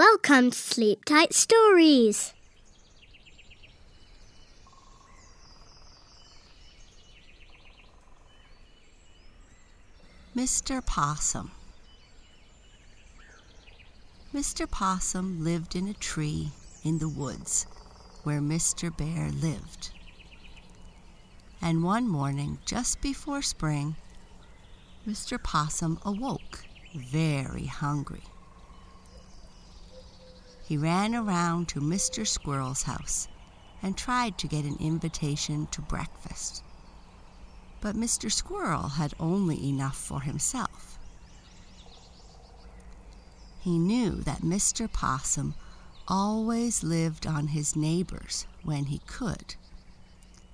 Welcome to Sleep Tight Stories. Mr. Possum Mr. Possum lived in a tree in the woods where Mr. Bear lived. And one morning, just before spring, Mr. Possum awoke very hungry. He ran around to Mr. Squirrel's house and tried to get an invitation to breakfast. But Mr. Squirrel had only enough for himself. He knew that Mr. Possum always lived on his neighbors when he could.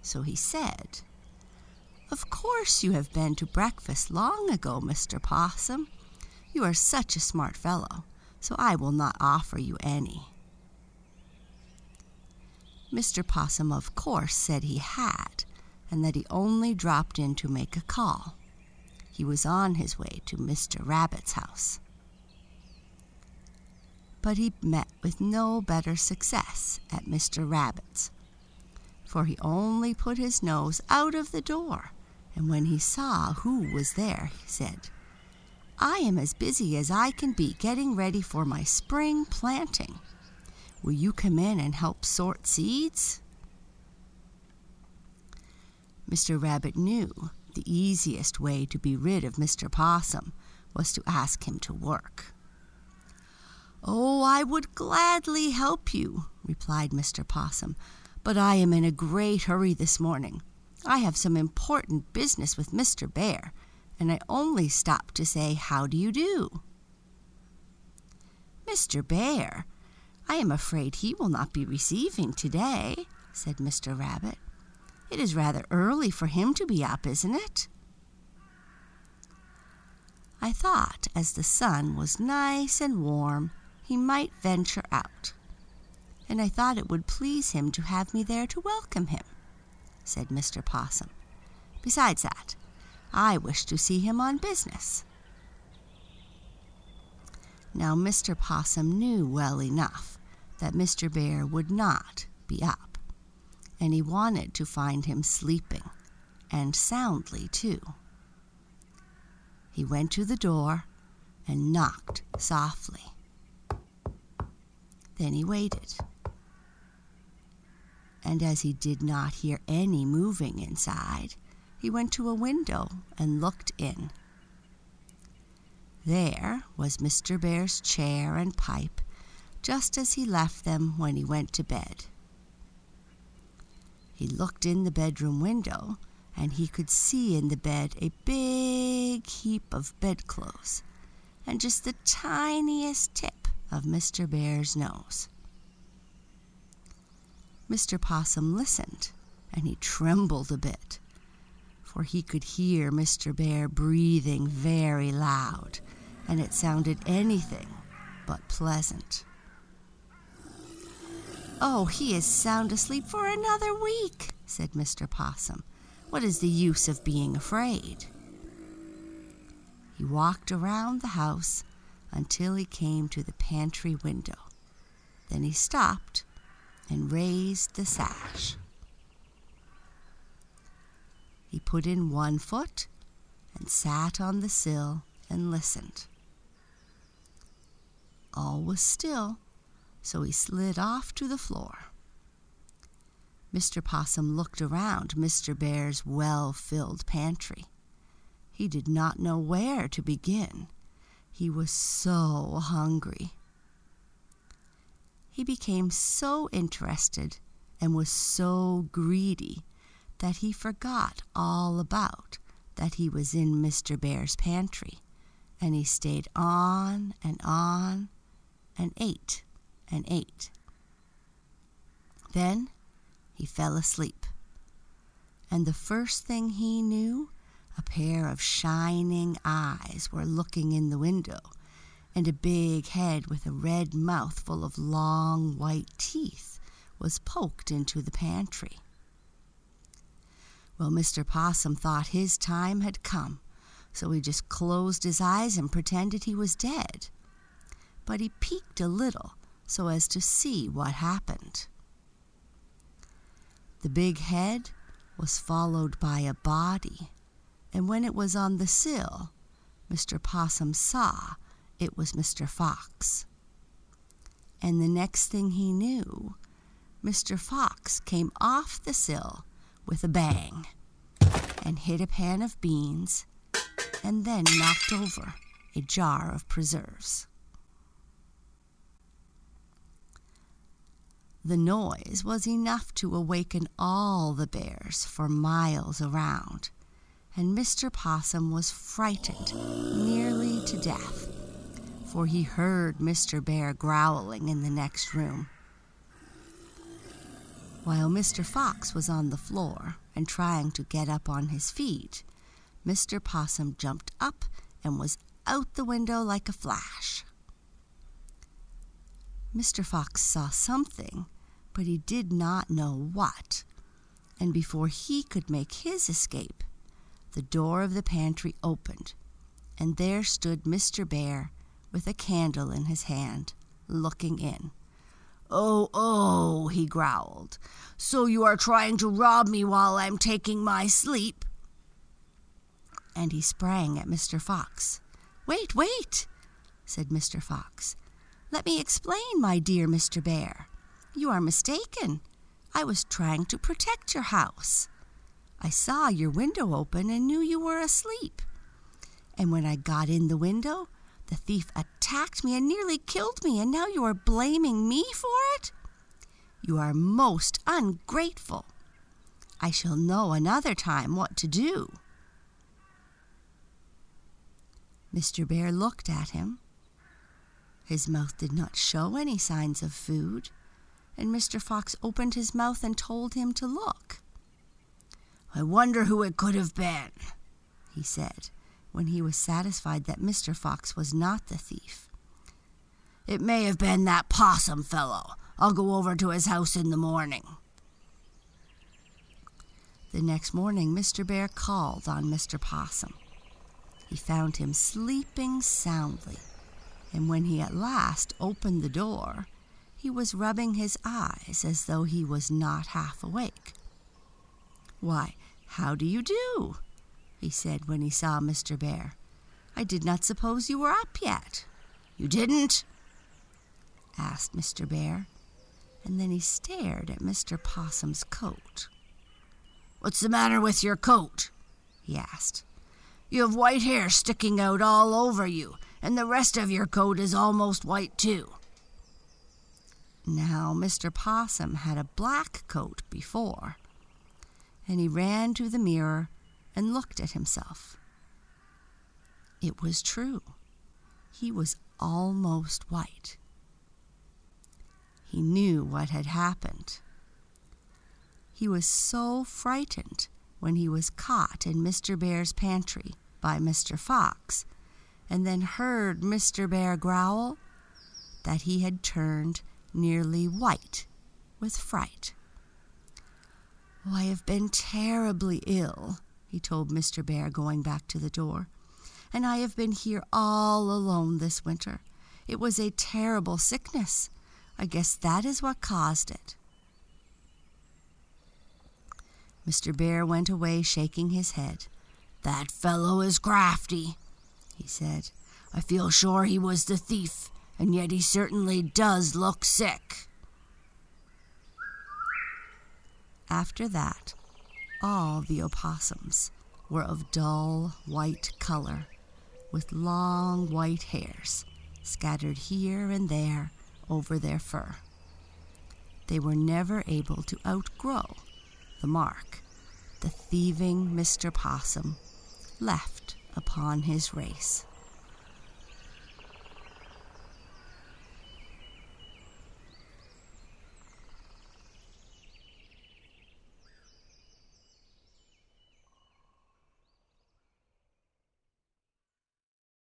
So he said, Of course you have been to breakfast long ago, Mr. Possum. You are such a smart fellow, so I will not offer you any. Mr. Possum, of course, said he had, and that he only dropped in to make a call. He was on his way to Mr. Rabbit's house. But he met with no better success at Mr. Rabbit's, for he only put his nose out of the door, and when he saw who was there, he said, I am as busy as I can be getting ready for my spring planting. Will you come in and help sort seeds? Mr. Rabbit knew the easiest way to be rid of Mr. Possum was to ask him to work. Oh, I would gladly help you, replied Mr. Possum, but I am in a great hurry this morning. I have some important business with Mr. Bear, and I only stopped to say, How do you do? Mr. Bear, I am afraid he will not be receiving today, said Mr. Rabbit. It is rather early for him to be up, isn't it? I thought as the sun was nice and warm, he might venture out, and I thought it would please him to have me there to welcome him, said Mr. Possum. Besides that, I wish to see him on business. Now Mr. Possum knew well enough that Mr. Bear would not be up, and he wanted to find him sleeping, and soundly too. He went to the door and knocked softly. Then he waited. And as he did not hear any moving inside, he went to a window and looked in. There was Mr. Bear's chair and pipe, just as he left them when he went to bed. He looked in the bedroom window, and he could see in the bed a big heap of bedclothes, and just the tiniest tip of Mr. Bear's nose. Mr. Possum listened, and he trembled a bit, for he could hear Mr. Bear breathing very loud, and it sounded anything but pleasant. Oh, he is sound asleep for another week, said Mr. Possum. What is the use of being afraid? He walked around the house until he came to the pantry window. Then he stopped and raised the sash. He put in one foot and sat on the sill and listened. All was still, so he slid off to the floor. Mr. Possum looked around Mr. Bear's well filled pantry. He did not know where to begin. He was so hungry. He became so interested and was so greedy that he forgot all about that he was in Mr. Bear's pantry, and he stayed on and on and ate and ate. Then he fell asleep, and the first thing he knew, a pair of shining eyes were looking in the window, and a big head with a red mouth full of long white teeth was poked into the pantry. Well, Mr. Possum thought his time had come, so he just closed his eyes and pretended he was dead. but he peeked a little so as to see what happened. The big head was followed by a body, and when it was on the sill, Mr. Possum saw it was Mr. Fox. And the next thing he knew, Mr. Fox came off the sill with a bang and hit a pan of beans and then knocked over a jar of preserves. The noise was enough to awaken all the bears for miles around, and Mr. Possum was frightened nearly to death, for he heard Mr. Bear growling in the next room. While Mr. Fox was on the floor and trying to get up on his feet, Mr. Possum jumped up and was out the window like a flash. Mr. Fox saw something, but he did not know what. And before he could make his escape, the door of the pantry opened, and there stood Mr. Bear with a candle in his hand, looking in. Oh, oh, he growled. So you are trying to rob me while I'm taking my sleep? And he sprang at Mr. Fox. Wait, wait, said Mr. Fox. Let me explain, my dear Mr. Bear. You are mistaken. I was trying to protect your house. I saw your window open and knew you were asleep. And when I got in the window, the thief attacked me and nearly killed me, and now you are blaming me for it? You are most ungrateful. I shall know another time what to do. Mr. Bear looked at him. His mouth did not show any signs of food, and Mr. Fox opened his mouth and told him to look. I wonder who it could have been, he said when he was satisfied that Mr. Fox was not the thief. It may have been that possum fellow. I'll go over to his house in the morning. The next morning, Mr. Bear called on Mr. Possum. He found him sleeping soundly, and when he at last opened the door, he was rubbing his eyes as though he was not half awake. Why, how do you do? He said when he saw Mr. Bear. I did not suppose you were up yet. You didn't? asked Mr. Bear, and then he stared at Mr. Possum's coat. What's the matter with your coat? he asked. You have white hair sticking out all over you, and the rest of your coat is almost white, too. Now, Mr. Possum had a black coat before, and he ran to the mirror and looked at himself. It was true. He was almost white. He knew what had happened. He was so frightened when he was caught in Mr. Bear's pantry by Mr. Fox and then heard Mr. Bear growl that he had turned nearly white with fright. Oh, I have been terribly ill, he told Mr. Bear, going back to the door. And I have been here all alone this winter. It was a terrible sickness. I guess that is what caused it. Mr. Bear went away shaking his head. That fellow is crafty, he said. I feel sure he was the thief, and yet he certainly does look sick. After that, all the opossums were of dull white color, with long white hairs scattered here and there over their fur. They were never able to outgrow the mark the thieving Mr. Possum left upon his race.